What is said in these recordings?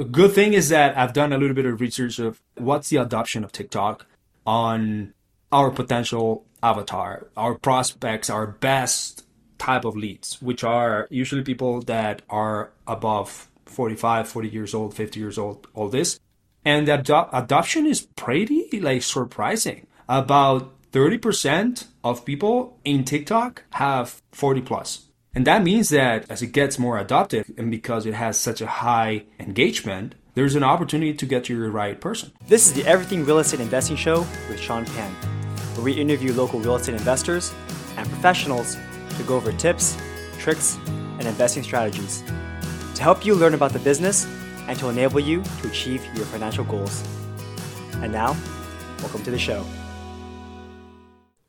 A good thing is that I've done a little bit of research of what's the adoption of TikTok on our potential avatar, our prospects, our best type of leads, which are usually people that are above 45, 40 years old, 50 years old, all this. And the ado- adoption is pretty like surprising. About 30% of people in TikTok have 40 plus. And that means that as it gets more adopted and because it has such a high engagement, there's an opportunity to get to your right person. This is the Everything Real Estate Investing Show with Sean Pan, where we interview local real estate investors and professionals to go over tips, tricks, and investing strategies to help you learn about the business and to enable you to achieve your financial goals. And now, welcome to the show.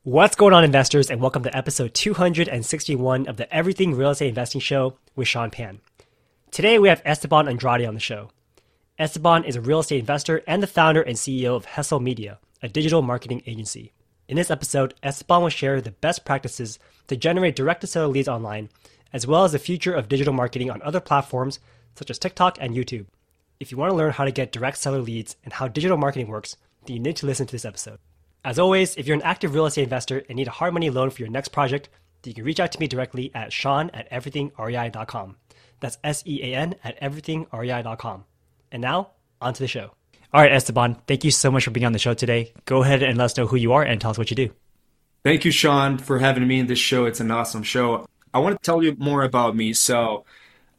What's going on, investors, and welcome to episode 261 of the Everything Real Estate Investing Show with Sean Pan. Today, we have Esteban Andrade on the show. Esteban is a real estate investor and the founder and CEO of Hessel Media, a digital marketing agency. In this episode, Esteban will share the best practices to generate direct to seller leads online, as well as the future of digital marketing on other platforms such as TikTok and YouTube. If you want to learn how to get direct seller leads and how digital marketing works, then you need to listen to this episode. As always, if you're an active real estate investor and need a hard money loan for your next project, you can reach out to me directly at sean at everythingrei.com. That's S E A N at everythingrei.com. And now, on to the show. All right, Esteban, thank you so much for being on the show today. Go ahead and let us know who you are and tell us what you do. Thank you, Sean, for having me in this show. It's an awesome show. I want to tell you more about me. So,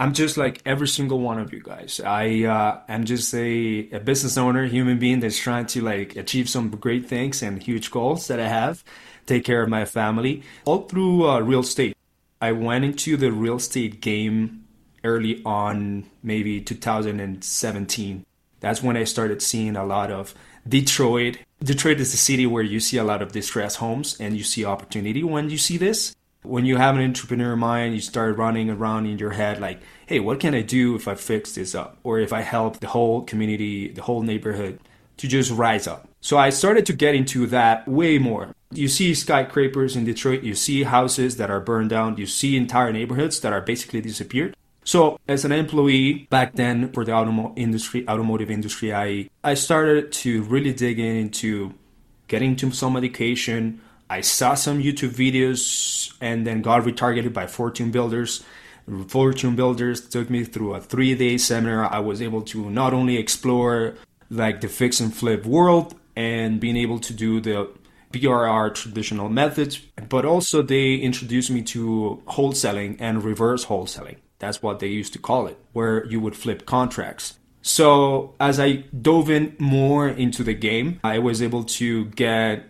I'm just like every single one of you guys. I uh, am just a, a business owner, human being that's trying to like achieve some great things and huge goals that I have, take care of my family, all through uh, real estate. I went into the real estate game early on, maybe 2017. That's when I started seeing a lot of Detroit. Detroit is the city where you see a lot of distressed homes and you see opportunity when you see this when you have an entrepreneur mind, you start running around in your head like, hey, what can I do if I fix this up? Or if I help the whole community, the whole neighborhood to just rise up. So I started to get into that way more. You see skyscrapers in Detroit, you see houses that are burned down, you see entire neighborhoods that are basically disappeared. So as an employee back then for the automotive industry, automotive industry, I I started to really dig in into getting into some education, I saw some YouTube videos and then got retargeted by Fortune Builders. Fortune Builders took me through a three day seminar. I was able to not only explore like the fix and flip world and being able to do the BRRRR traditional methods, but also they introduced me to wholesaling and reverse wholesaling. That's what they used to call it, where you would flip contracts. So as I dove in more into the game, I was able to get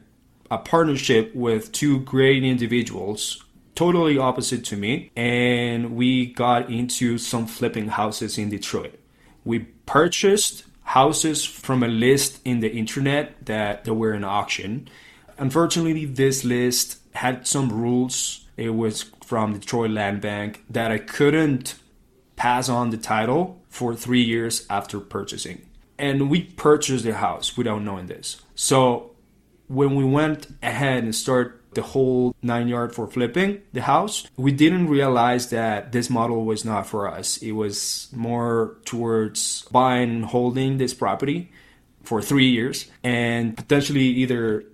a partnership with two great individuals totally opposite to me and we got into some flipping houses in Detroit. We purchased houses from a list in the internet that, that were in auction. Unfortunately, this list had some rules. It was from Detroit Land Bank that I couldn't pass on the title for three years after purchasing. And we purchased the house without knowing this. So when we went ahead and started the whole nine yard for flipping the house, we didn't realize that this model was not for us. It was more towards buying and holding this property for three years and potentially either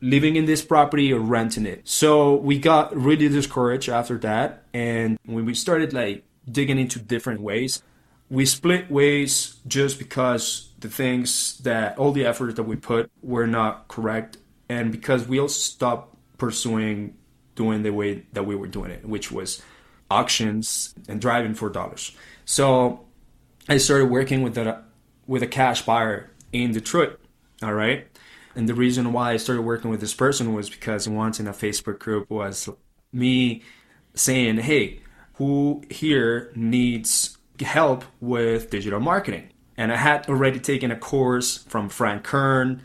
living in this property or renting it. So we got really discouraged after that. And when we started like digging into different ways, we split ways just because the things that all the efforts that we put were not correct and because we all stopped pursuing doing the way that we were doing it which was auctions and driving for dollars so i started working with a with a cash buyer in detroit all right and the reason why i started working with this person was because once in a facebook group was me saying hey who here needs help with digital marketing. And I had already taken a course from Frank Kern,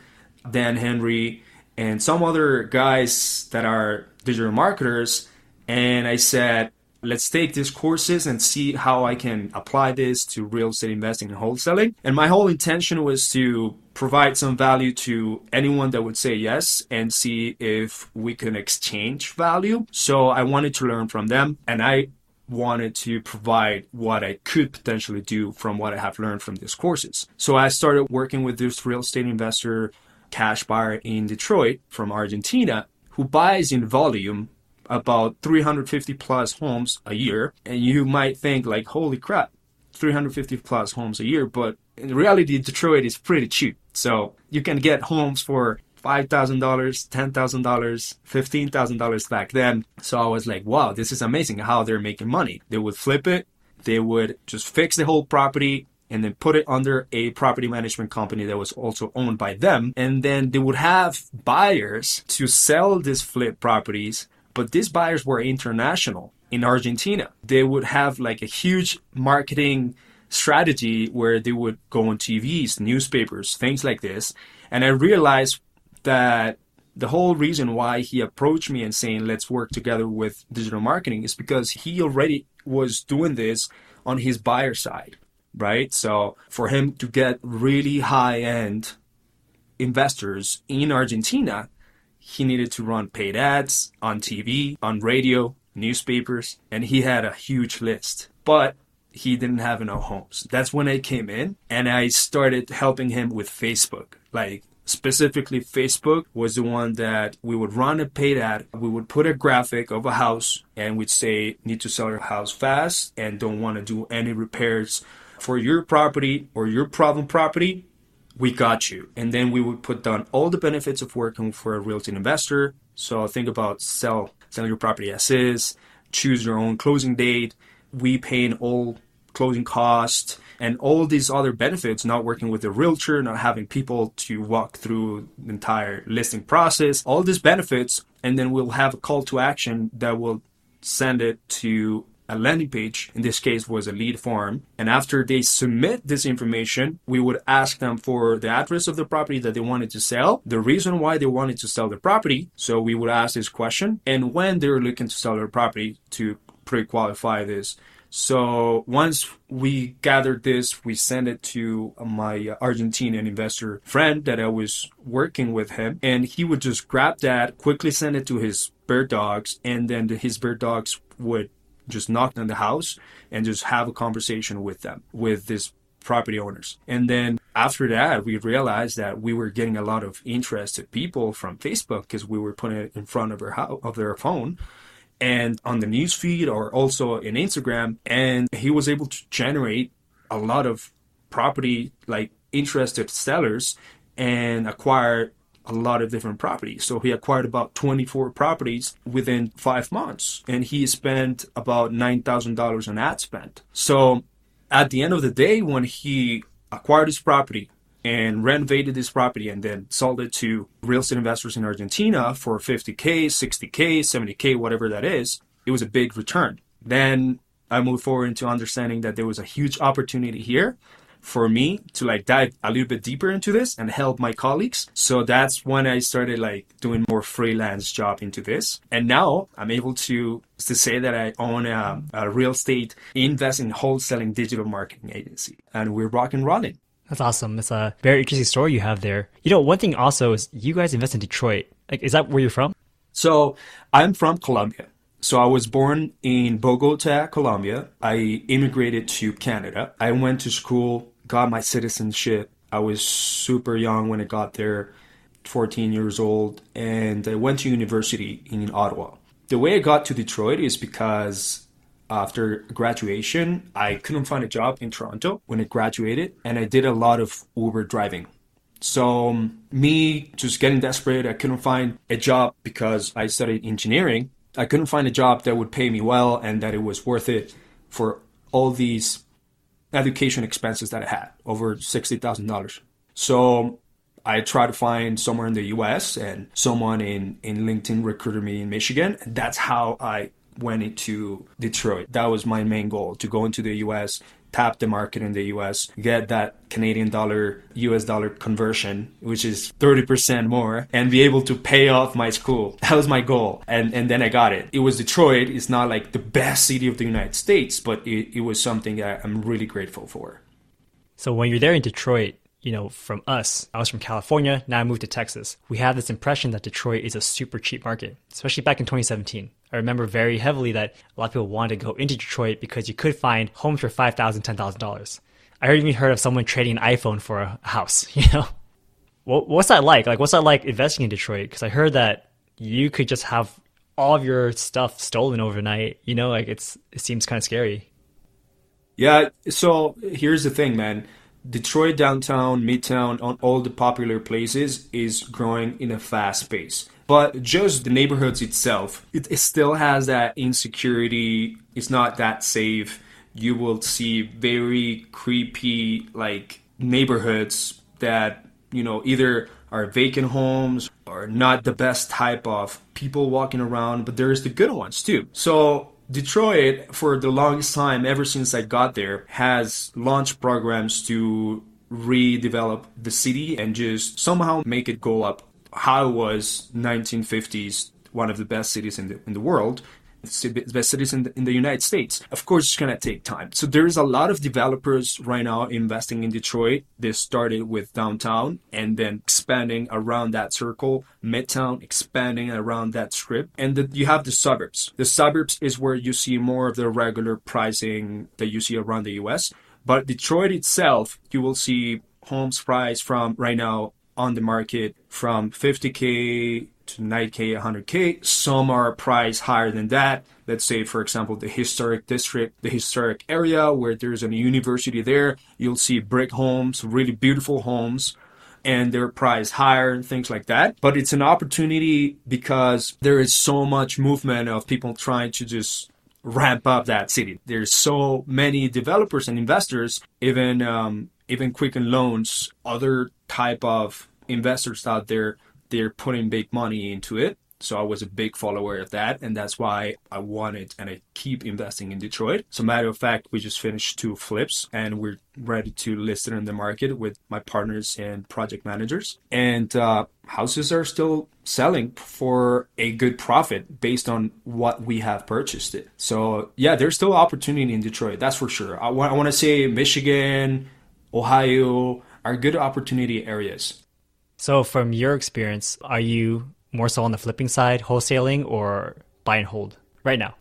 Dan Henry, and some other guys that are digital marketers. And I said, let's take these courses and see how I can apply this to real estate investing and wholesaling. And my whole intention was to provide some value to anyone that would say yes and see if we can exchange value. So I wanted to learn from them. And I wanted to provide what I could potentially do from what I have learned from these courses. So I started working with this real estate investor, cash buyer in Detroit from Argentina, who buys in volume about 350 plus homes a year. And you might think like, holy crap, 350 plus homes a year. But in reality, Detroit is pretty cheap. So you can get homes for $5,000, $10,000, $15,000 back then. So I was like, wow, this is amazing how they're making money. They would flip it. They would just fix the whole property and then put it under a property management company that was also owned by them. And then they would have buyers to sell these flip properties, but these buyers were international in Argentina. They would have like a huge marketing strategy where they would go on TVs, newspapers, things like this. And I realized that the whole reason why he approached me and saying let's work together with digital marketing is because he already was doing this on his buyer side right? So for him to get really high end investors in argentina he needed to run paid ads on tv on radio newspapers and he had a huge list. But he didn't have enough homes. That's when i came in and i started helping him with facebook. Like specifically Facebook was the one that we would run a paid ad. We would put a graphic of a house and we'd say, need to sell your house fast and don't want to do any repairs for your property or your problem property. We got you. And then we would put down all the benefits of working for a real estate investor. So think about sell, sell your property as is, choose your own closing date. We pay in all closing costs and all these other benefits not working with a realtor not having people to walk through the entire listing process all these benefits and then we'll have a call to action that will send it to a landing page in this case was a lead form and after they submit this information we would ask them for the address of the property that they wanted to sell the reason why they wanted to sell the property. So we would ask this question and when they're looking to sell their property to pre-qualify this. So once we gathered this, we sent it to my Argentinian investor friend that I was working with him, and he would just grab that, quickly send it to his bird dogs, and then his bird dogs would just knock on the house and just have a conversation with them, with this property owners. And then after that, we realized that we were getting a lot of interested people from Facebook because we were putting it in front of their house, of their phone and on the news feed or also in Instagram. And he was able to generate a lot of property like interested sellers and acquire a lot of different properties. So he acquired about 24 properties within five months and he spent about $9,000 on ad spend. So at the end of the day, when he acquired his property, and renovated this property and then sold it to real estate investors in Argentina for 50K, 60K, 70K, whatever that is, it was a big return. Then I moved forward into understanding that there was a huge opportunity here for me to like dive a little bit deeper into this and help my colleagues. So that's when I started like doing more freelance job into this. And now I'm able to to say that I own a, a real estate investing wholesaling digital marketing agency and we're rock and rolling. That's awesome. It's a very interesting story you have there. You know, one thing also is you guys invest in Detroit. Like, is that where you're from? So I'm from Colombia. So I was born in Bogota, Colombia. I immigrated to Canada. I went to school, got my citizenship. I was super young when I got there, 14 years old, and I went to university in Ottawa. The way I got to Detroit is because after graduation, I couldn't find a job in Toronto when I graduated, and I did a lot of Uber driving. So, um, me just getting desperate, I couldn't find a job because I studied engineering. I couldn't find a job that would pay me well and that it was worth it for all these education expenses that I had over $60,000. So, I tried to find somewhere in the US and someone in, in LinkedIn recruited me in Michigan. And that's how I went into Detroit. That was my main goal to go into the US, tap the market in the US, get that Canadian dollar, US dollar conversion, which is 30% more, and be able to pay off my school. That was my goal. And, and then I got it. It was Detroit. It's not like the best city of the United States, but it, it was something that I'm really grateful for. So when you're there in Detroit, you know, from us, I was from California, now I moved to Texas. We have this impression that Detroit is a super cheap market, especially back in 2017. I remember very heavily that a lot of people wanted to go into Detroit because you could find homes for $5,000, $10,000. I even heard of someone trading an iPhone for a house, you know? What, what's that like? Like, what's that like investing in Detroit? Because I heard that you could just have all of your stuff stolen overnight. You know, like it's it seems kind of scary. Yeah. So here's the thing, man. Detroit downtown, midtown, on all the popular places is growing in a fast pace. But just the neighborhoods itself, it, it still has that insecurity. It's not that safe. You will see very creepy like neighborhoods that you know either are vacant homes or not the best type of people walking around, but there's the good ones too. So Detroit, for the longest time, ever since I got there, has launched programs to redevelop the city and just somehow make it go up how was 1950s, one of the best cities in the in the world best cities in the, in the United States. Of course, it's going to take time. So there's a lot of developers right now investing in Detroit. They started with downtown and then expanding around that circle, midtown, expanding around that strip. And the, you have the suburbs. The suburbs is where you see more of the regular pricing that you see around the US. But Detroit itself, you will see homes priced from right now on the market from 50k to 90k, 100k. Some are priced higher than that. Let's say, for example, the historic district, the historic area where there's a university there, you'll see brick homes, really beautiful homes, and they're priced higher and things like that. But it's an opportunity because there is so much movement of people trying to just ramp up that city. There's so many developers and investors, even um, even Quicken Loans, other type of investors out there they're putting big money into it. So I was a big follower of that, and that's why I wanted and I keep investing in Detroit. So matter of fact, we just finished two flips, and we're ready to list it in the market with my partners and project managers. And uh, houses are still selling for a good profit based on what we have purchased it. So yeah, there's still opportunity in Detroit, that's for sure. I, I want to say Michigan, Ohio are good opportunity areas. So, from your experience, are you more so on the flipping side, wholesaling, or buy and hold right now?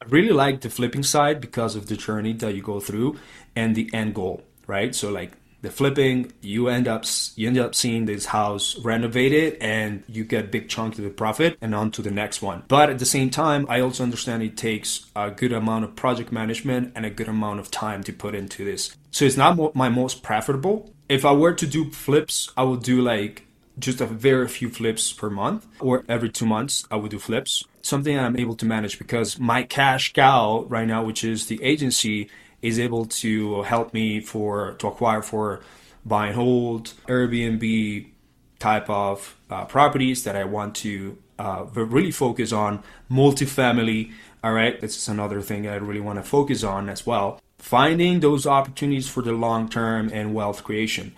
I really like the flipping side because of the journey that you go through and the end goal, right? So, like the flipping, you end up you end up seeing this house renovated, and you get big chunk of the profit, and on to the next one. But at the same time, I also understand it takes a good amount of project management and a good amount of time to put into this. So it's not my most profitable. if I were to do flips, I would do like just a very few flips per month or every two months I would do flips. Something I'm able to manage because my cash cow right now, which is the agency, is able to help me for to acquire for buy and hold Airbnb type of uh, properties that I want to uh, really focus on multifamily. All right, this is another thing I really want to focus on as well finding those opportunities for the long term and wealth creation.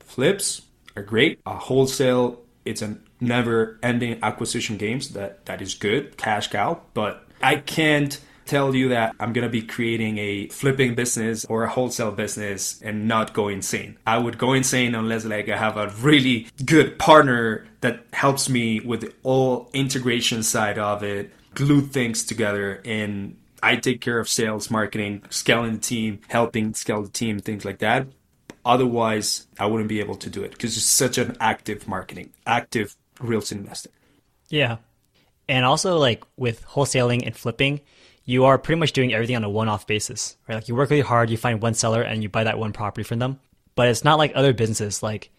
Flips are great. A wholesale, it's a never ending acquisition games that that is good, cash cow, but I can't tell you that I'm going to be creating a flipping business or a wholesale business and not go insane. I would go insane unless like I have a really good partner that helps me with the all integration side of it, glue things together and I take care of sales, marketing, scaling the team, helping scale the team, things like that. Otherwise, I wouldn't be able to do it because it's such an active marketing, active real estate investing. Yeah. And also, like with wholesaling and flipping, you are pretty much doing everything on a one off basis, right? Like you work really hard, you find one seller and you buy that one property from them. But it's not like other businesses. Like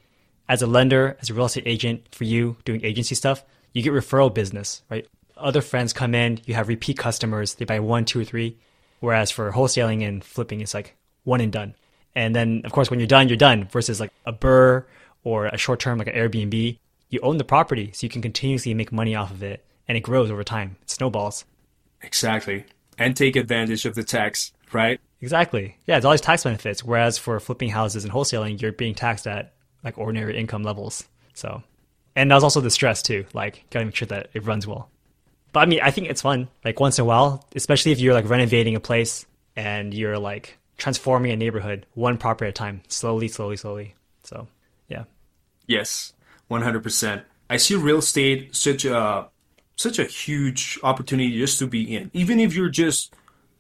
as a lender, as a real estate agent, for you doing agency stuff, you get referral business, right? other friends come in, you have repeat customers, they buy one, two, or three. Whereas for wholesaling and flipping, it's like one and done. And then, of course, when you're done, you're done. Versus like a BRRRR or a short term like an Airbnb, you own the property, so you can continuously make money off of it, and it grows over time. It snowballs. Exactly, and take advantage of the tax, right? Exactly. Yeah, it's all these tax benefits. Whereas for flipping houses and wholesaling, you're being taxed at like ordinary income levels. So, and there's also the stress too. Like, gotta make sure that it runs well. But I mean, I think it's fun. Like once in a while, especially if you're like renovating a place and you're like transforming a neighborhood one property at a time, slowly, slowly, slowly. So, yeah. Yes, 100%. I see real estate such a such a huge opportunity just to be in. Even if you're just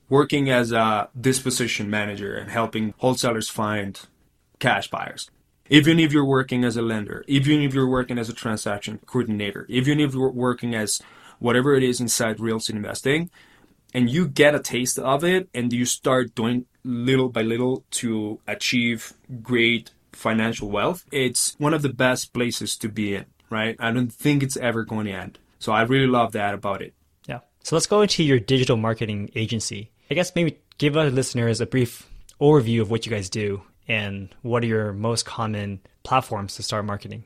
working as a disposition manager and helping wholesalers find cash buyers. Even if you're working as a lender, even if you're working as a transaction coordinator, even if you're working as whatever it is inside real estate investing, and you get a taste of it and you start doing little by little to achieve great financial wealth, it's one of the best places to be in, right? I don't think it's ever going to end. So I really love that about it. Yeah. So let's go into your digital marketing agency. I guess maybe give our listeners a brief overview of what you guys do and what are your most common platforms to start marketing?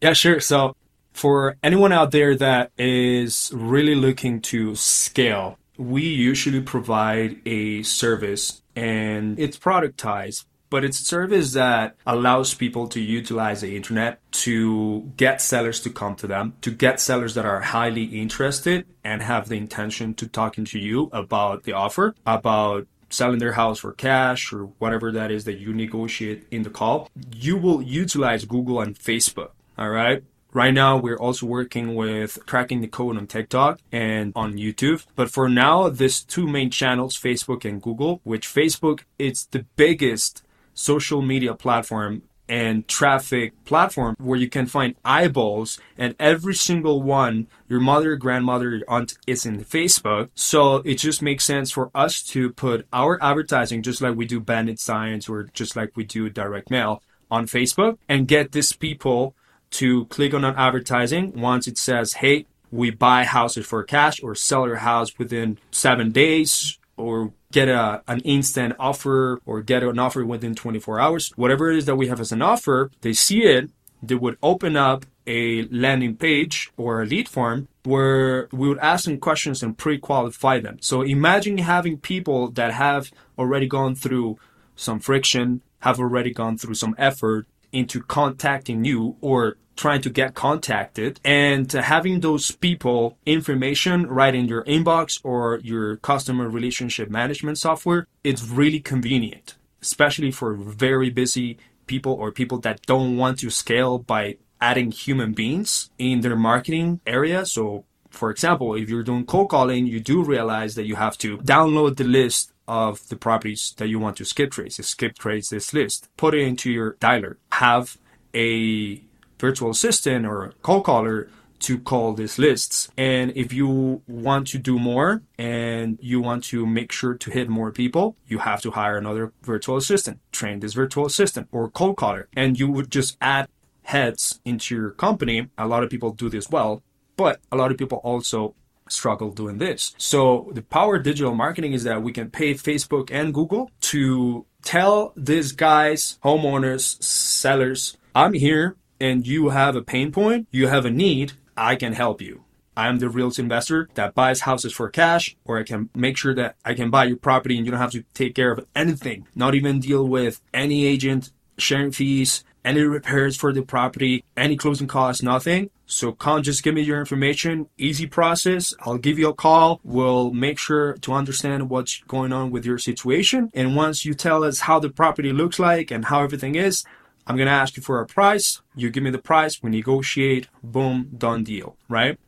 Yeah, sure. So for anyone out there that is really looking to scale, we usually provide a service and it's productized but it's a service that allows people to utilize the internet to get sellers to come to them, to get sellers that are highly interested and have the intention to talking to you about the offer, about selling their house for cash or whatever that is that you negotiate in the call. You will utilize Google and Facebook. All right. Right now, we're also working with cracking the code on TikTok and on YouTube. But for now, these two main channels, Facebook and Google, which Facebook, it's the biggest social media platform and traffic platform where you can find eyeballs and every single one your mother grandmother your aunt is in facebook so it just makes sense for us to put our advertising just like we do bandit signs or just like we do direct mail on facebook and get these people to click on an advertising once it says hey we buy houses for cash or sell your house within seven days or get a, an instant offer or get an offer within 24 hours. Whatever it is that we have as an offer, they see it, they would open up a landing page or a lead form where we would ask them questions and pre-qualify them. So imagine having people that have already gone through some friction, have already gone through some effort into contacting you or trying to get contacted and uh, having those people information right in your inbox or your customer relationship management software, it's really convenient, especially for very busy people or people that don't want to scale by adding human beings in their marketing area. So for example, if you're doing cold calling, you do realize that you have to download the list of the properties that you want to skip trace. Skip trace this list, put it into your dialer, have a virtual assistant or call caller to call these lists. And if you want to do more and you want to make sure to hit more people, you have to hire another virtual assistant, train this virtual assistant or cold caller. And you would just add heads into your company. A lot of people do this well, but a lot of people also struggle doing this. So the power of digital marketing is that we can pay Facebook and Google to tell these guys, homeowners, sellers, I'm here and you have a pain point, you have a need, I can help you. I am the real estate investor that buys houses for cash, or I can make sure that I can buy your property and you don't have to take care of anything, not even deal with any agent, sharing fees, any repairs for the property, any closing costs, nothing. So come just give me your information, easy process. I'll give you a call. We'll make sure to understand what's going on with your situation. And once you tell us how the property looks like and how everything is, I'm to ask you for a price. You give me the price. We negotiate. Boom, done deal, right?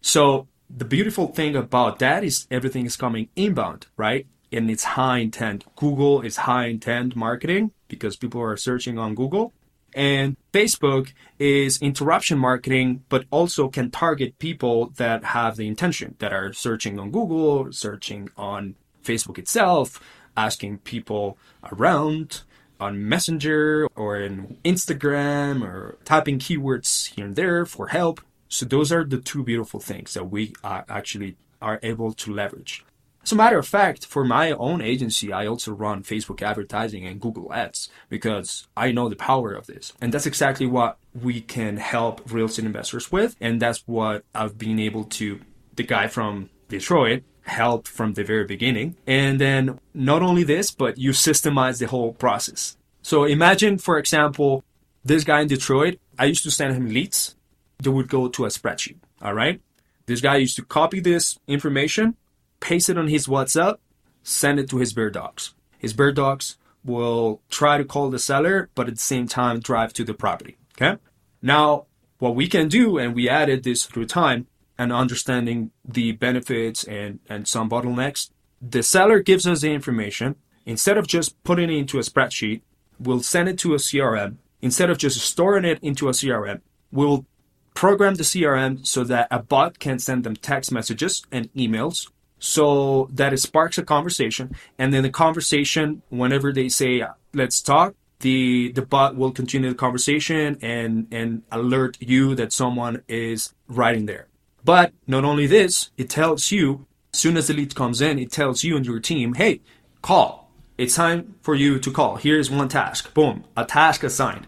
So the beautiful thing about that is everything is coming inbound, right? And it's high intent. Google is high intent marketing because people are searching on Google. And Facebook is interruption marketing, but also can target people that have the intention, that are searching on Google, searching on Facebook itself, asking people around, on Messenger or in Instagram or typing keywords here and there for help. So those are the two beautiful things that we uh, actually are able to leverage. As a matter of fact, for my own agency, I also run Facebook advertising and Google Ads because I know the power of this. And that's exactly what we can help real estate investors with. And that's what I've been able to, the guy from Detroit, help from the very beginning. And then not only this, but you systemize the whole process. So imagine, for example, this guy in Detroit, I used to send him leads. They would go to a spreadsheet. All right. This guy used to copy this information, paste it on his WhatsApp, send it to his Bird Dogs. His Bird Dogs will try to call the seller, but at the same time drive to the property. Okay. Now, what we can do, and we added this through time, and understanding the benefits and, and some bottlenecks. The seller gives us the information. Instead of just putting it into a spreadsheet, we'll send it to a CRM. Instead of just storing it into a CRM, we'll program the CRM so that a bot can send them text messages and emails so that it sparks a conversation. And then the conversation, whenever they say, uh, let's talk, the, the bot will continue the conversation and, and alert you that someone is writing there. But not only this, it tells you, as soon as the lead comes in, it tells you and your team, hey, call. It's time for you to call. Here's one task. Boom, a task assigned.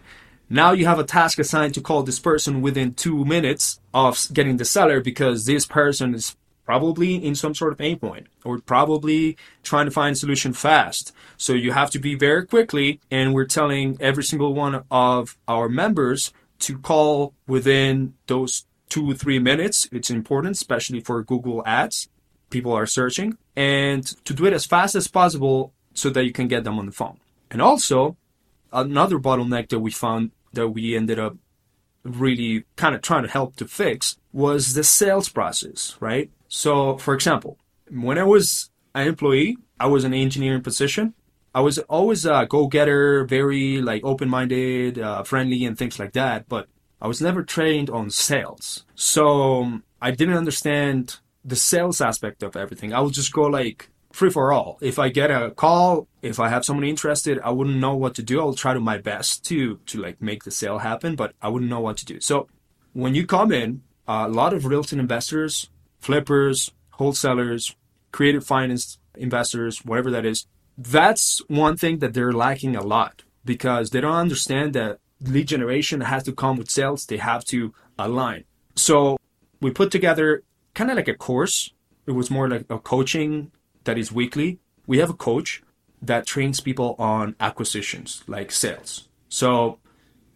Now you have a task assigned to call this person within two minutes of getting the seller because this person is probably in some sort of pain point or probably trying to find solution fast. So you have to be very quickly. And we're telling every single one of our members to call within those two, three minutes. It's important, especially for Google ads. People are searching and to do it as fast as possible so that you can get them on the phone. And also another bottleneck that we found that we ended up really kind of trying to help to fix was the sales process, right? So, for example, when I was an employee, I was an engineering position. I was always a go-getter, very like open-minded, uh, friendly, and things like that. But I was never trained on sales, so I didn't understand the sales aspect of everything. I would just go like free for all. If I get a call, if I have someone interested, I wouldn't know what to do. I'll try to my best to to like make the sale happen, but I wouldn't know what to do. So when you come in, a lot of real estate investors, flippers, wholesalers, creative finance investors, whatever that is, that's one thing that they're lacking a lot because they don't understand that lead generation has to come with sales. They have to align. So we put together kind of like a course. It was more like a coaching that is weekly. We have a coach that trains people on acquisitions, like sales. So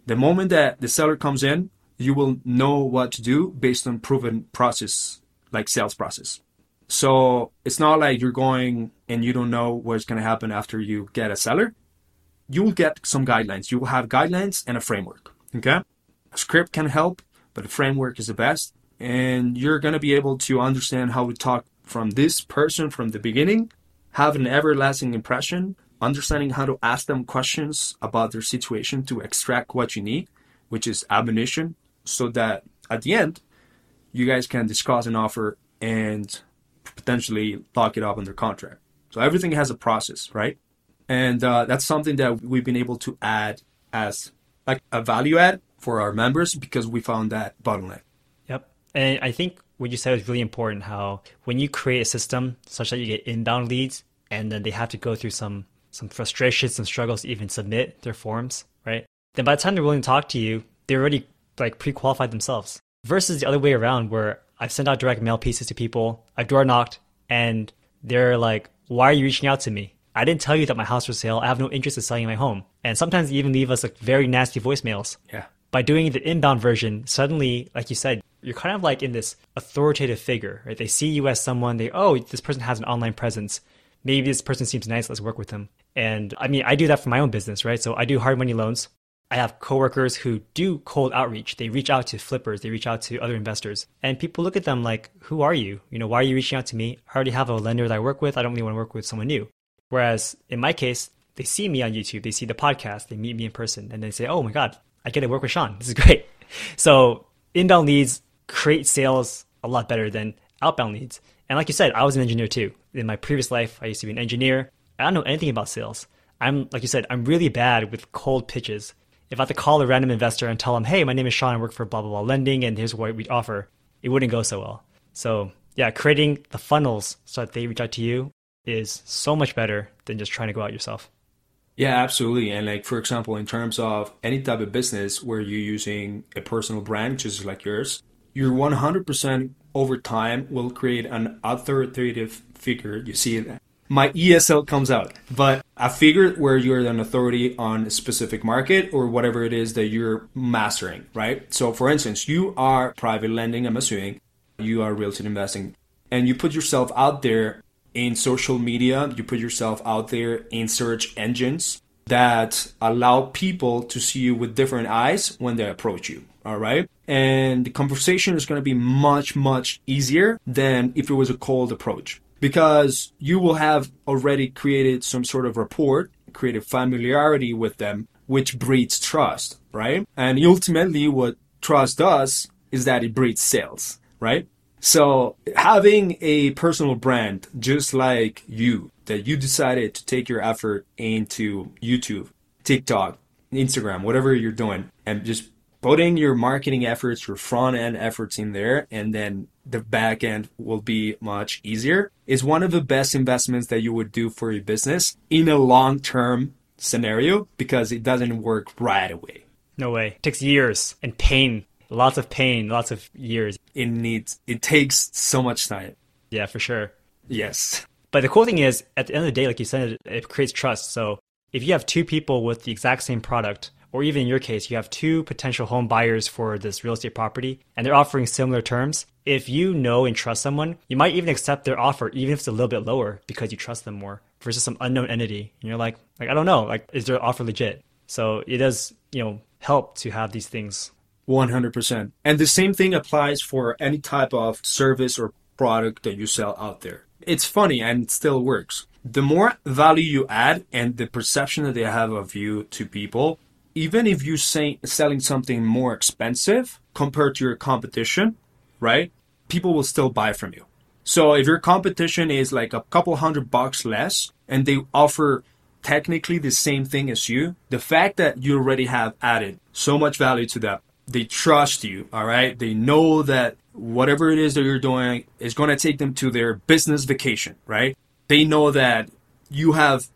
the moment that the seller comes in, you will know what to do based on proven process, like sales process. So it's not like you're going and you don't know what's going to happen after you get a seller. You will get some guidelines. You will have guidelines and a framework. Okay. A script can help, but a framework is the best. And you're going to be able to understand how to talk from this person from the beginning, have an everlasting impression, understanding how to ask them questions about their situation to extract what you need, which is admonition, so that at the end, you guys can discuss an offer and potentially lock it up under contract. So everything has a process, right? And uh, that's something that we've been able to add as like a value add for our members because we found that bottleneck. Yep. And I think what you said was really important how when you create a system such that you get inbound leads and then they have to go through some some frustrations, some struggles to even submit their forms, right? Then by the time they're willing to talk to you, they're already like pre-qualified themselves. Versus the other way around where I've sent out direct mail pieces to people, I've door knocked, and they're like, Why are you reaching out to me? I didn't tell you that my house for sale. I have no interest in selling my home. And sometimes they even leave us like very nasty voicemails. Yeah. By doing the inbound version, suddenly, like you said, you're kind of like in this authoritative figure, right? They see you as someone, they, oh, this person has an online presence. Maybe this person seems nice, let's work with them. And I mean, I do that for my own business, right? So I do hard money loans. I have coworkers who do cold outreach. They reach out to flippers, they reach out to other investors. And people look at them like, who are you? You know, why are you reaching out to me? I already have a lender that I work with. I don't really want to work with someone new. Whereas in my case, they see me on YouTube, they see the podcast, they meet me in person, and they say, oh my God, I get to work with Sean. This is great. So inbound leads create sales a lot better than outbound leads. And like you said, I was an engineer too. In my previous life, I used to be an engineer. I don't know anything about sales. I'm, like you said, I'm really bad with cold pitches. If I had to call a random investor and tell them, hey, my name is Sean, I work for blah, blah, blah lending, and here's what we offer, it wouldn't go so well. So, yeah, creating the funnels so that they reach out to you is so much better than just trying to go out yourself. Yeah, absolutely. And like for example, in terms of any type of business where you're using a personal brand, just like yours, you're 100% over time will create an authoritative figure. You see that my ESL comes out, but I figure where you're an authority on a specific market or whatever it is that you're mastering, right? So for instance, you are private lending, I'm assuming, you are real estate investing, and you put yourself out there in social media, you put yourself out there in search engines that allow people to see you with different eyes when they approach you. All right. and the conversation is going to be much, much easier than if it was a cold approach because you will have already created some sort of rapport, created familiarity with them, which breeds trust, right? And ultimately, what trust does is that it breeds sales, right? So having a personal brand, just like you, that you decided to take your effort into YouTube, TikTok, Instagram, whatever you're doing, and just putting your marketing efforts, your front end efforts in there, and then the back end will be much easier, is one of the best investments that you would do for your business in a long term scenario because it doesn't work right away. No way. It takes years and pain, lots of pain, lots of years. It needs, it takes so much time. Yeah, for sure. Yes. But the cool thing is, at the end of the day, like you said, it creates trust. So if you have two people with the exact same product, or even in your case, you have two potential home buyers for this real estate property and they're offering similar terms, if you know and trust someone, you might even accept their offer, even if it's a little bit lower because you trust them more versus some unknown entity. And you're like, like, I don't know, like, is their offer legit? So it does, you know, help to have these things. 100%. And the same thing applies for any type of service or product that you sell out there. It's funny and it still works. The more value you add and the perception that they have of you to people, even if you're say, selling something more expensive compared to your competition, right? People will still buy from you. So if your competition is like a couple hundred bucks less and they offer technically the same thing as you, the fact that you already have added so much value to them, they trust you, all right? They know that whatever it is that you're doing is going to take them to their business vacation, right? They know that you have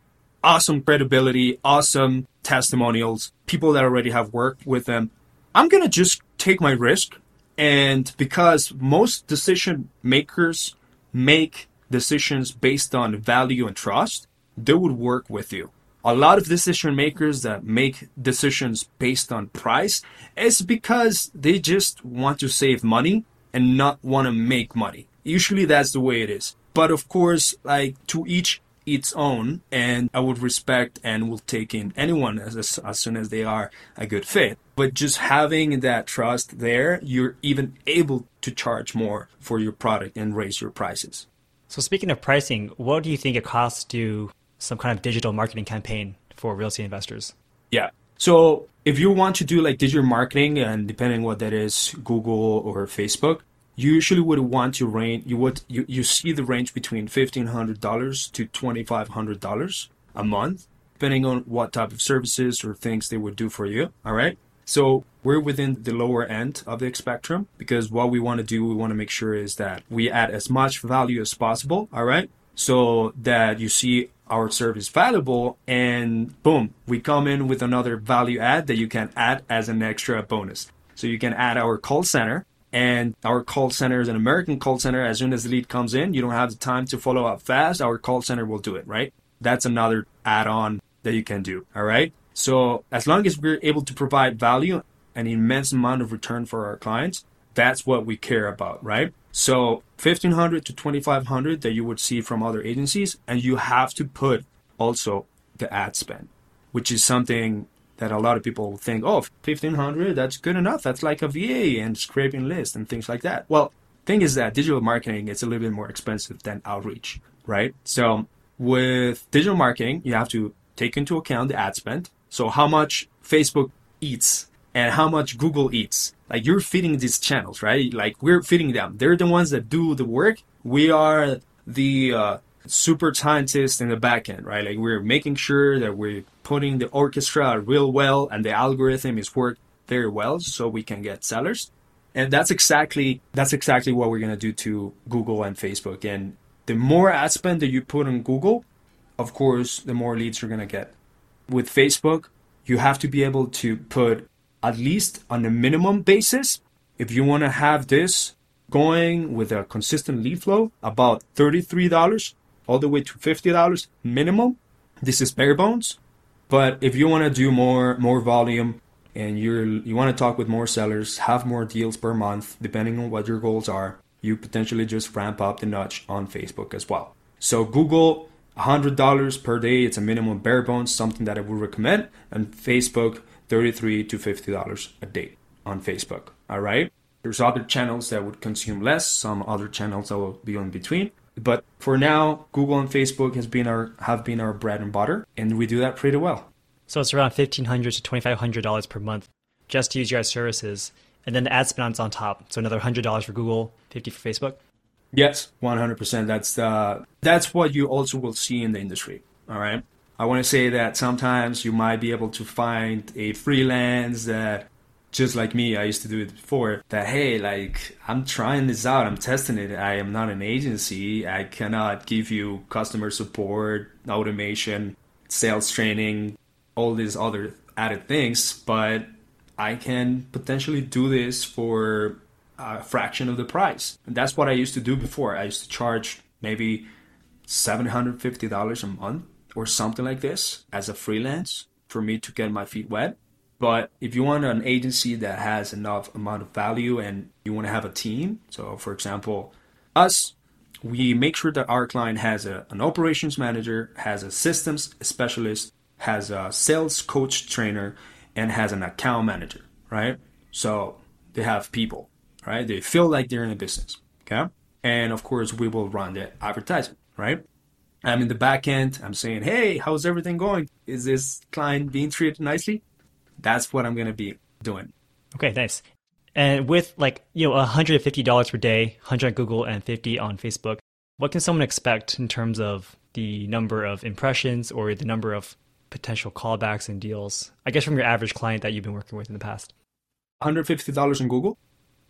awesome credibility, awesome testimonials, people that already have worked with them. I'm going to just take my risk. And because most decision makers make decisions based on value and trust, they would work with you. A lot of decision makers that make decisions based on price is because they just want to save money and not want to make money. Usually that's the way it is. But of course, like to each its own and I would respect and will take in anyone as, as, as soon as they are a good fit. But just having that trust there, you're even able to charge more for your product and raise your prices. So speaking of pricing, what do you think it costs to some kind of digital marketing campaign for real estate investors? Yeah. So if you want to do like digital marketing and depending what that is, Google or Facebook, you usually would want to range you would you, you see the range between $1500 to $2500 a month depending on what type of services or things they would do for you all right? So we're within the lower end of the spectrum because what we want to do we want to make sure is that we add as much value as possible all right? So that you see our service valuable and boom we come in with another value add that you can add as an extra bonus. So you can add our call center and our call center is an American call center. As soon as the lead comes in, you don't have the time to follow up fast. Our call center will do it, right? That's another add on that you can do. All right. So as long as we're able to provide value, an immense amount of return for our clients, that's what we care about, right? So 1500 to 2500 that you would see from other agencies, and you have to put also the ad spend, which is something that a lot of people think, oh, 1500, that's good enough. That's like a VA and scraping list and things like that. Well, thing is that digital marketing is a little bit more expensive than outreach, right? So with digital marketing, you have to take into account the ad spend. So how much Facebook eats and how much Google eats. Like you're feeding these channels, right? Like we're feeding them. They're the ones that do the work. We are the uh, super scientists in the back end, right? Like we're making sure that we're putting the orchestra real well and the algorithm is worked very well so we can get sellers. And that's exactly that's exactly what we're gonna do to Google and Facebook. And the more ad spend that you put on Google, of course, the more leads you're gonna get. With Facebook, you have to be able to put at least on a minimum basis, if you want to have this going with a consistent lead flow, about $33 all the way to $50 minimum. This is bare bones. But if you want to do more more volume and you're you want to talk with more sellers, have more deals per month, depending on what your goals are, you potentially just ramp up the notch on Facebook as well. So Google $100 per day, it's a minimum bare bones, something that I would recommend, and Facebook 33 to $50 a day on Facebook. All right. There's other channels that would consume less, some other channels that will be in between. But for now, Google and Facebook has been our have been our bread and butter, and we do that pretty well. So it's around fifteen hundred to twenty five hundred dollars per month just to use your guys' services, and then the ad spend on top. So another hundred dollars for Google, fifty for Facebook. Yes, one hundred percent. That's the that's what you also will see in the industry. All right. I want to say that sometimes you might be able to find a freelance that just like me, I used to do it before, that hey, like I'm trying this out, I'm testing it. I am not an agency. I cannot give you customer support, automation, sales training, all these other added things, but I can potentially do this for a fraction of the price. And that's what I used to do before. I used to charge maybe $750 a month or something like this as a freelance for me to get my feet wet. But if you want an agency that has enough amount of value and you want to have a team, so for example, us, we make sure that our client has a, an operations manager, has a systems specialist, has a sales coach trainer, and has an account manager, right? So they have people, right? They feel like they're in a business, okay? And of course, we will run the advertising, right? I'm in the back end. I'm saying, hey, how's everything going? Is this client being treated nicely? That's what I'm going to be doing. Okay, nice. And with like, you know, $150 per day, 100 on Google and 50 on Facebook, what can someone expect in terms of the number of impressions or the number of potential callbacks and deals? I guess from your average client that you've been working with in the past. $150 on Google?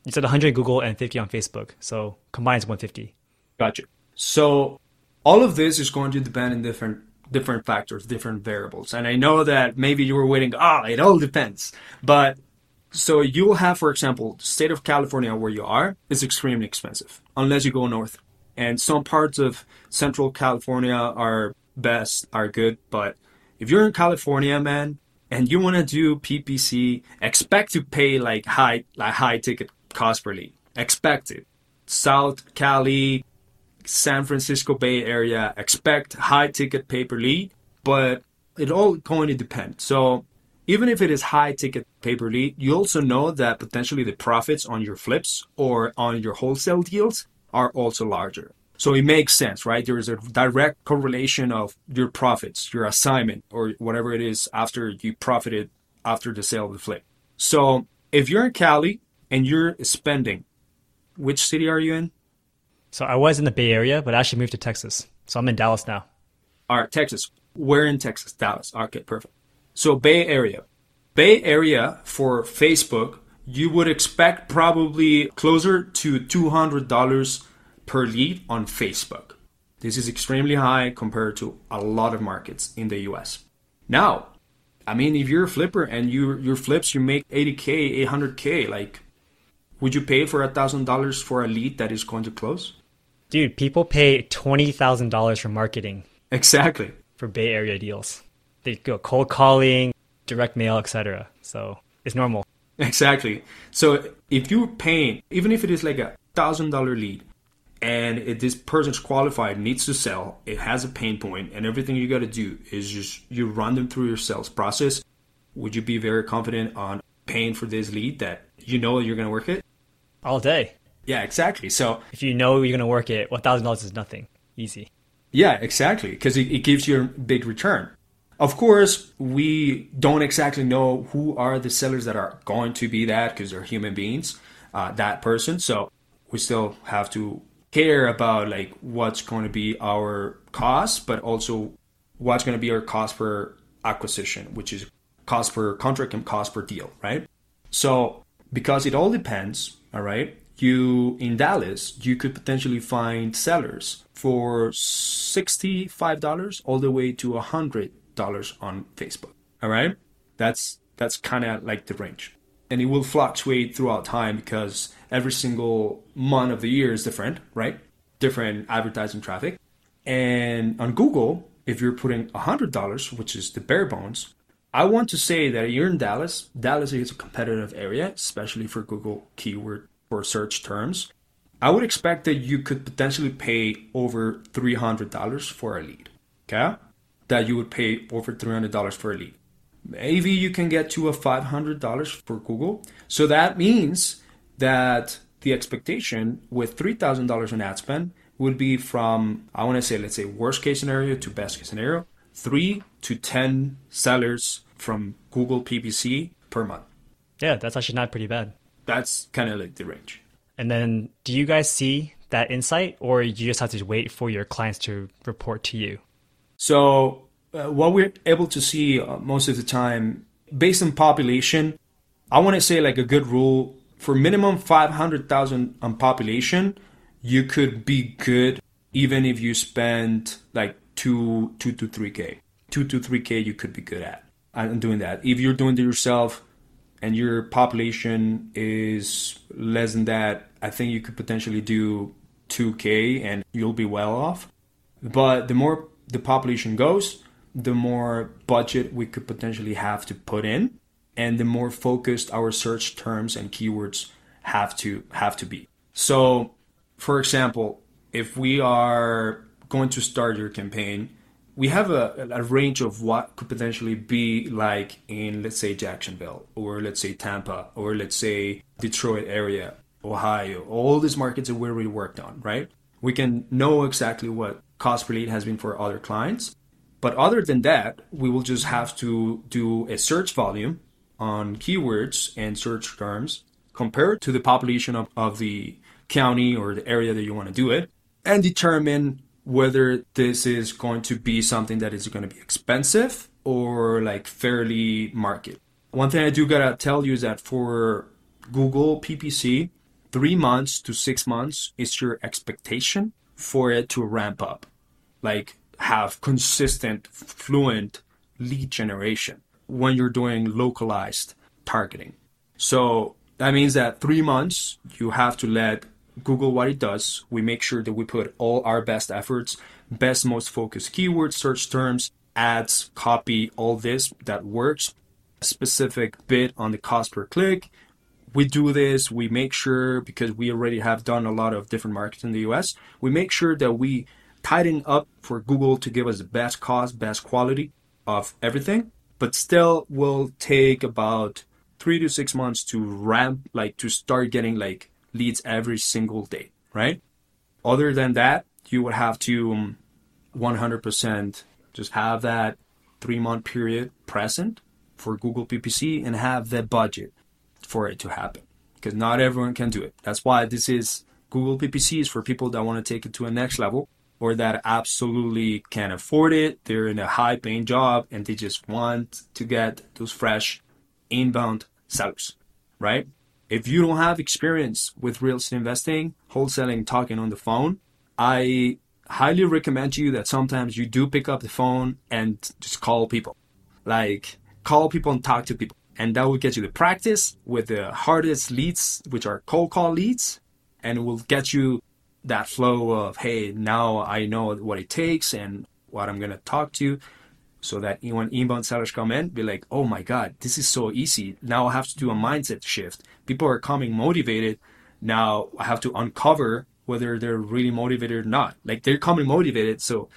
You said 100 on Google and 50 on Facebook. So combined is 150. Gotcha. So all of this is going to depend in different different factors, different variables. And I know that maybe you were waiting, ah, it all depends. But so you will have, for example, state of California where you are is extremely expensive unless you go north. And some parts of central California are best, are good. But if you're in California, man, and you want to do PPC, expect to pay like high, like high ticket cost per lead. Expect it. South Cali, San Francisco Bay Area expect high ticket pay per lead, but it all going to depend. So even if it is high ticket pay per lead, you also know that potentially the profits on your flips or on your wholesale deals are also larger. So it makes sense, right? There is a direct correlation of your profits, your assignment, or whatever it is after you profited after the sale of the flip. So if you're in Cali and you're spending, which city are you in? So I was in the Bay Area, but I actually moved to Texas. So I'm in Dallas now. All right, Texas. We're in Texas, Dallas. Okay, perfect. So Bay Area. Bay Area for Facebook, you would expect probably closer to $200 per lead on Facebook. This is extremely high compared to a lot of markets in the US. Now, I mean, if you're a flipper and you your flips you make 80k, 800k, like, would you pay for a thousand dollars for a lead that is going to close? Dude, people pay twenty thousand dollars for marketing. Exactly. For Bay Area deals, they go cold calling, direct mail, etc. So it's normal. Exactly. So if you're paying, even if it is like a thousand dollar lead, and if this person's qualified, needs to sell, it has a pain point, and everything you got to do is just you run them through your sales process. Would you be very confident on paying for this lead that you know you're going to work it? All day. Yeah, exactly. So if you know you're going to work it, one thousand dollars is nothing. Easy. Yeah, exactly, because it, it gives you a big return. Of course, we don't exactly know who are the sellers that are going to be that because they're human beings, uh, that person. So we still have to care about like what's going to be our cost, but also what's going to be our cost per acquisition, which is cost per contract and cost per deal, right? So because it all depends, all right, you in Dallas, you could potentially find sellers for $65 all the way to $100 on Facebook. All right? That's that's kind of like the range. And it will fluctuate throughout time because every single month of the year is different, right? Different advertising traffic. And on Google, if you're putting $100, which is the bare bones, I want to say that you're in Dallas. Dallas is a competitive area, especially for Google keyword for search terms, I would expect that you could potentially pay over $300 for a lead. Okay? That you would pay over $300 for a lead. Maybe you can get to a $500 for Google. So that means that the expectation with $3,000 in ad spend would be from, I want to say, let's say, worst case scenario to best case scenario, three to 10 sellers from Google PPC per month. Yeah, that's actually not pretty bad. That's kind of like the range. And then do you guys see that insight or you just have to wait for your clients to report to you? So, uh, what we're able to see uh, most of the time, based on population, I want to say like a good rule for minimum 500,000 on population, you could be good even if you spend like two, two to three K. Two to three K you could be good at and doing that. If you're doing it yourself and your population is less than that, I think you could potentially do 2K and you'll be well off. But the more the population goes, the more budget we could potentially have to put in and the more focused our search terms and keywords have to have to be. So, for example, if we are going to start your campaign, we have a, a range of what could potentially be like in let's say Jacksonville or let's say Tampa or let's say Detroit area, Ohio, all these markets that we worked on, right? We can know exactly what cost per lead has been for other clients. But other than that, we will just have to do a search volume on keywords and search terms compared to the population of, of the county or the area that you want to do it and determine whether this is going to be something that is going to be expensive or like fairly market. One thing I do gotta tell you is that for Google PPC, three months to six months is your expectation for it to ramp up, like have consistent, fluent lead generation when you're doing localized targeting. So that means that three months you have to let Google what it does. We make sure that we put all our best efforts, best, most focused keywords, search terms, ads, copy, all this that works. Specific bit on the cost per click. We do this, we make sure, because we already have done a lot of different markets in the US, we make sure that we tighten up for Google to give us the best cost, best quality of everything, but still will take about three to six months to ramp, like to start getting like leads every single day, right? Other than that, you would have to um, 100% just have that three month period present for Google PPC and have the budget for it to happen because not everyone can do it. That's why this is Google PPC is for people that want to take it to a next level or that absolutely can't afford it. They're in a high paying job and they just want to get those fresh inbound sellers, right? If you don't have experience with real estate investing, wholesaling, talking on the phone, I highly recommend to you that sometimes you do pick up the phone and just call people. Like call people and talk to people. And that will get you the practice with the hardest leads, which are cold call leads, and it will get you that flow of, hey, now I know what it takes and what I'm gonna talk to so that when inbound sellers come in, be like, oh my God, this is so easy. Now I have to do a mindset shift. People are coming motivated. Now I have to uncover whether they're really motivated or not. Like they're coming motivated. So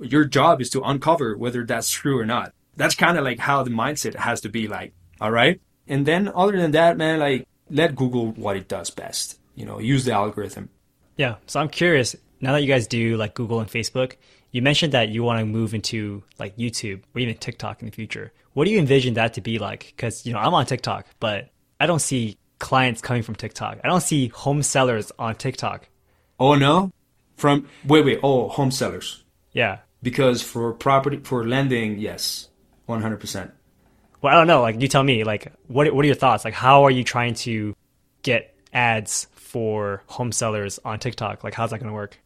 your job is to uncover whether that's true or not. That's kind of like how the mindset has to be like. All right. And then other than that, man, like let Google what it does best. You know, use the algorithm. Yeah. So I'm curious now that you guys do like Google and Facebook, you mentioned that you want to move into like YouTube or even TikTok in the future. What do you envision that to be like? Because you know I'm on TikTok, but I don't see clients coming from TikTok. I don't see home sellers on TikTok. Oh no, from wait wait oh home sellers. Yeah. Because for property for lending, yes, one hundred percent. Well, I don't know. Like, you tell me. Like, what what are your thoughts? Like, how are you trying to get ads for home sellers on TikTok? Like, how's that going to work?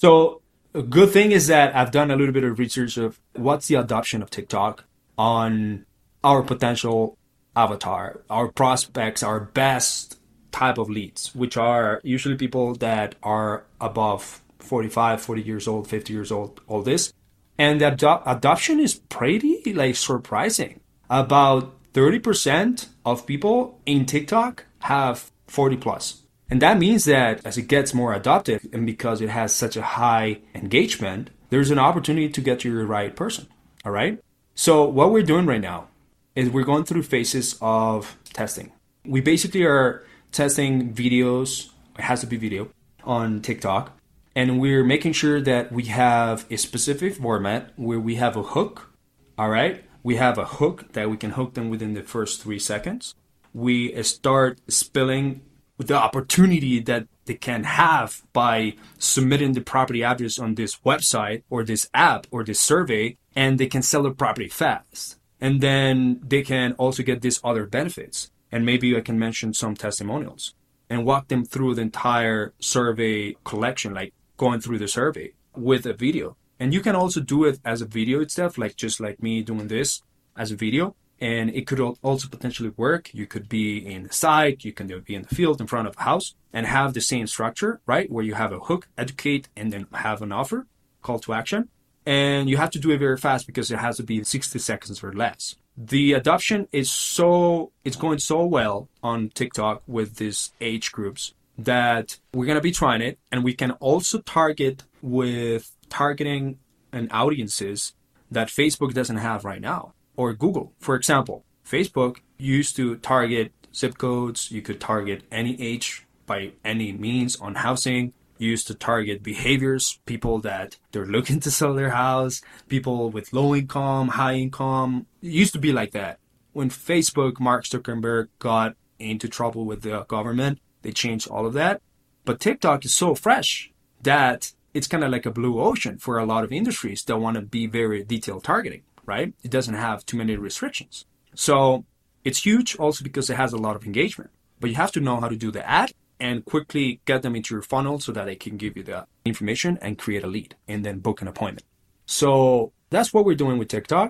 So a good thing is that I've done a little bit of research of what's the adoption of TikTok on our potential avatar, our prospects, our best type of leads, which are usually people that are above 45, 40 years old, 50 years old, all this. And the ado- adoption is pretty like surprising. About 30% of people in TikTok have 40 plus. And that means that as it gets more adopted and because it has such a high engagement, there's an opportunity to get to your right person. All right. So what we're doing right now is we're going through phases of testing. We basically are testing videos. It has to be video on TikTok. And we're making sure that we have a specific format where we have a hook. All right. We have a hook that we can hook them within the first three seconds. We start spilling the opportunity that they can have by submitting the property address on this website or this app or this survey, and they can sell their property fast. And then they can also get these other benefits. And maybe I can mention some testimonials and walk them through the entire survey collection, like going through the survey with a video. And you can also do it as a video itself, like just like me doing this as a video and it could also potentially work. You could be in the site, you can be in the field in front of a house and have the same structure, right? Where you have a hook, educate, and then have an offer, call to action. And you have to do it very fast because it has to be 60 seconds or less. The adoption is so, it's going so well on TikTok with these age groups that we're going to be trying it. And we can also target with targeting and audiences that Facebook doesn't have right now or Google. For example, Facebook used to target zip codes, you could target any age by any means on housing. Used to target behaviors, people that they're looking to sell their house, people with low income, high income. It used to be like that. When Facebook, Mark Zuckerberg got into trouble with the government, they changed all of that. But TikTok is so fresh that it's kind of like a blue ocean for a lot of industries that want to be very detailed targeting right? It doesn't have too many restrictions. So it's huge also because it has a lot of engagement. But you have to know how to do the ad and quickly get them into your funnel so that they can give you the information and create a lead and then book an appointment. So that's what we're doing with TikTok.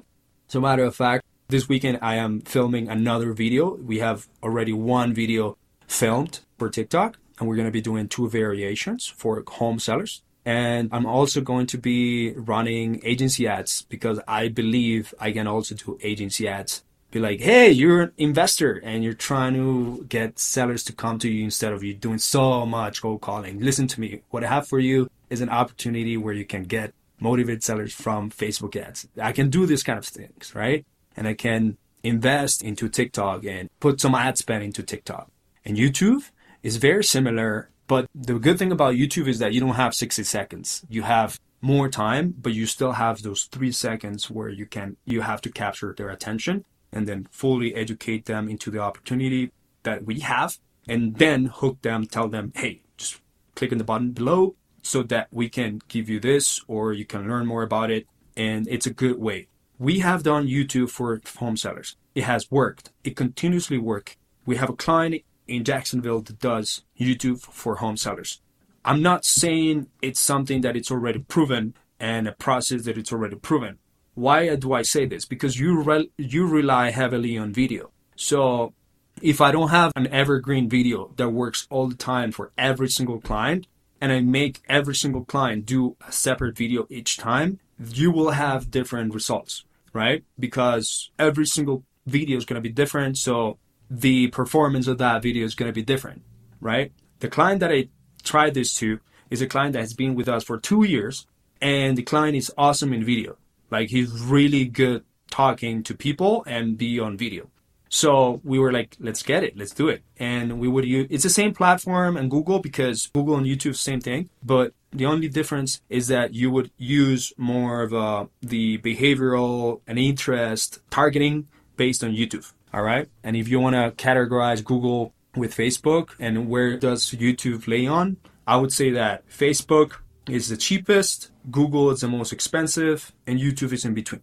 As a matter of fact, this weekend I am filming another video. We have already one video filmed for TikTok, and we're going to be doing two variations for home sellers. And I'm also going to be running agency ads because I believe I can also do agency ads. Be like, hey, you're an investor and you're trying to get sellers to come to you instead of you doing so much cold calling. Listen to me. What I have for you is an opportunity where you can get motivated sellers from Facebook ads. I can do this kind of things, right? And I can invest into TikTok and put some ad spend into TikTok. And YouTube is very similar but the good thing about YouTube is that you don't have 60 seconds. You have more time, but you still have those three seconds where you can you have to capture their attention and then fully educate them into the opportunity that we have and then hook them, tell them, hey, just click on the button below so that we can give you this or you can learn more about it. And it's a good way. We have done YouTube for home sellers. It has worked. It continuously works. We have a client in Jacksonville that does YouTube for home sellers. I'm not saying it's something that it's already proven and a process that it's already proven. Why do I say this? Because you re- you rely heavily on video. So if I don't have an evergreen video that works all the time for every single client, and I make every single client do a separate video each time, you will have different results, right? Because every single video is going to be different. So the performance of that video is going to be different, right? The client that I tried this to is a client that has been with us for two years, and the client is awesome in video. Like he's really good talking to people and be on video. So we were like, let's get it, let's do it. And we would use it's the same platform and Google because Google and YouTube same thing, but the only difference is that you would use more of uh, the behavioral and interest targeting based on YouTube. All right. And if you want to categorize Google with Facebook and where does YouTube lay on, I would say that Facebook is the cheapest, Google is the most expensive, and YouTube is in between.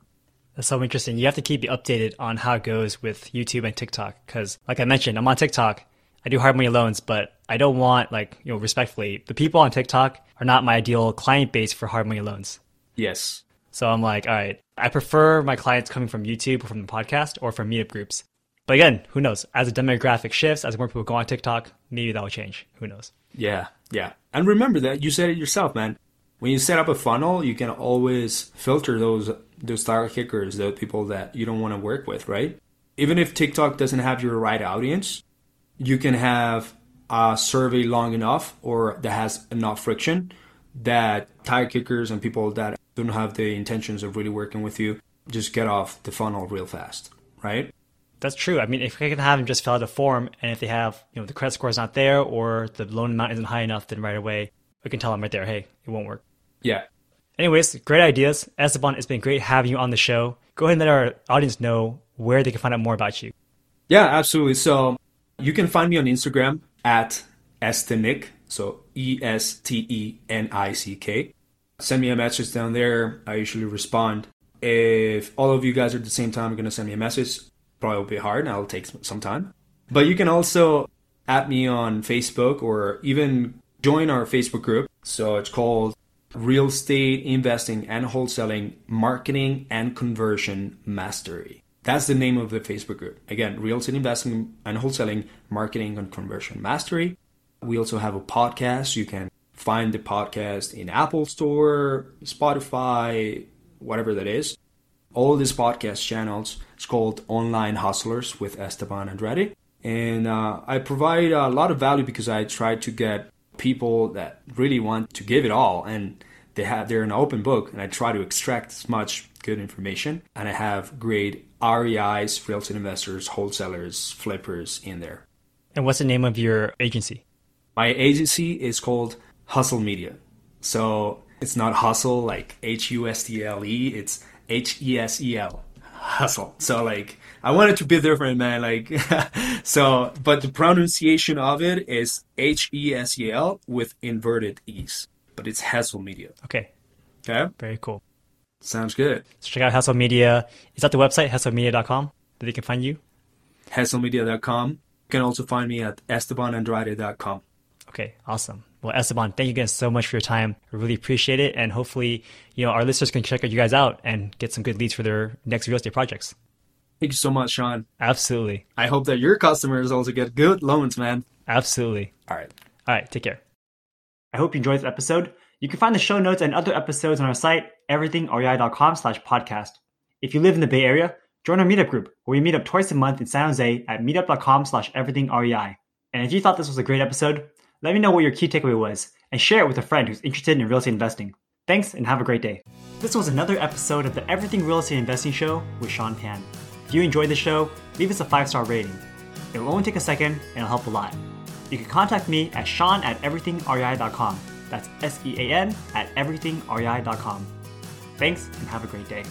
That's so interesting. You have to keep me updated on how it goes with YouTube and TikTok because, like I mentioned, I'm on TikTok. I do hard money loans, but I don't want, like, you know, respectfully, the people on TikTok are not my ideal client base for hard money loans. Yes. So I'm like, all right, I prefer my clients coming from YouTube or from the podcast or from meetup groups. But again, who knows? As the demographic shifts, as more people go on TikTok, maybe that will change. Who knows? Yeah, yeah. And remember that you said it yourself, man. When you set up a funnel, you can always filter those those target kickers, the people that you don't want to work with, right? Even if TikTok doesn't have your right audience, you can have a survey long enough or that has enough friction that tire kickers and people that don't have the intentions of really working with you just get off the funnel real fast, right? That's true. I mean, if I can have them just fill out a form, and if they have, you know, the credit score is not there or the loan amount isn't high enough, then right away we can tell them right there, hey, it won't work. Yeah. Anyways, great ideas. Esteban, it's been great having you on the show. Go ahead and let our audience know where they can find out more about you. Yeah, absolutely. So you can find me on Instagram at Estenick, so E S T E N I C K. Send me a message down there. I usually respond. If all of you guys are at the same time going to send me a message, probably will be hard and I'll take some time. But you can also at me on Facebook or even join our Facebook group. So it's called Real Estate Investing and Wholesaling Marketing and Conversion Mastery. That's the name of the Facebook group. Again, Real Estate Investing and Wholesaling Marketing and Conversion Mastery. We also have a podcast. You can find the podcast in Apple Store, Spotify, whatever that is. All these podcast channels. It's called Online Hustlers with Esteban Andrade. And uh, I provide a lot of value because I try to get people that really want to give it all and they have they're an open book and I try to extract as much good information and I have great REIs, real estate investors, wholesalers, flippers in there. And what's the name of your agency? My agency is called Hustle Media. So it's not hustle like H U S T L E, it's H E S E L. Hustle. So like I wanted to be different, man. Like so, but the pronunciation of it is H E S E L with inverted E's. But it's Hustle Media. Okay. Okay. Very cool. Sounds good. So check out Hustle Media. Is that the website, hustlemedia.com, that they can find you? HustleMedia.com. You can also find me at EstebanAndrade.com. Okay, awesome. Well, Esteban, thank you again so much for your time. I really appreciate it. And hopefully, you know, our listeners can check you guys out and get some good leads for their next real estate projects. Thank you so much, Sean. Absolutely. I hope that your customers also get good loans, man. Absolutely. All right. All right, take care. I hope you enjoyed this episode. You can find the show notes and other episodes on our site, everythingrei.com slash podcast. If you live in the Bay Area, join our meetup group where we meet up twice a month in San Jose at meetup.com slash everythingrei. And if you thought this was a great episode, let me know what your key takeaway was and share it with a friend who's interested in real estate investing. Thanks and have a great day. This was another episode of the Everything Real Estate Investing Show with Sean Pan. If you enjoyed the show, leave us a five star rating. It will only take a second and it'll help a lot. You can contact me at sean at everythingrei.com. That's S E A N at everythingrei.com. Thanks and have a great day.